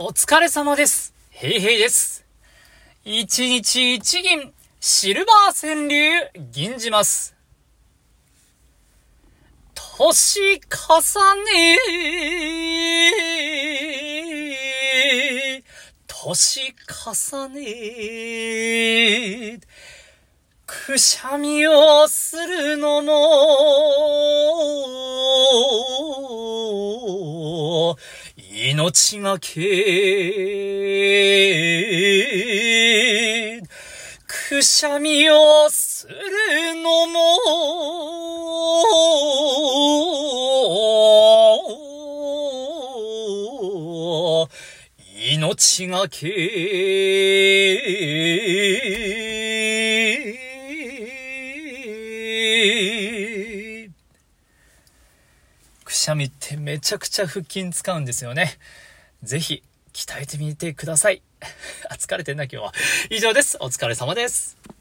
お疲れ様です。へいへいです。一日一銀、シルバー川柳、銀じます。年重ね、年重ね、くしゃみをするのも、命がけ、くしゃみをするのも、命がけ、しゃみってめちゃくちゃ腹筋使うんですよね。ぜひ、鍛えてみてください。あ、疲れてんな今日は。以上です。お疲れ様です。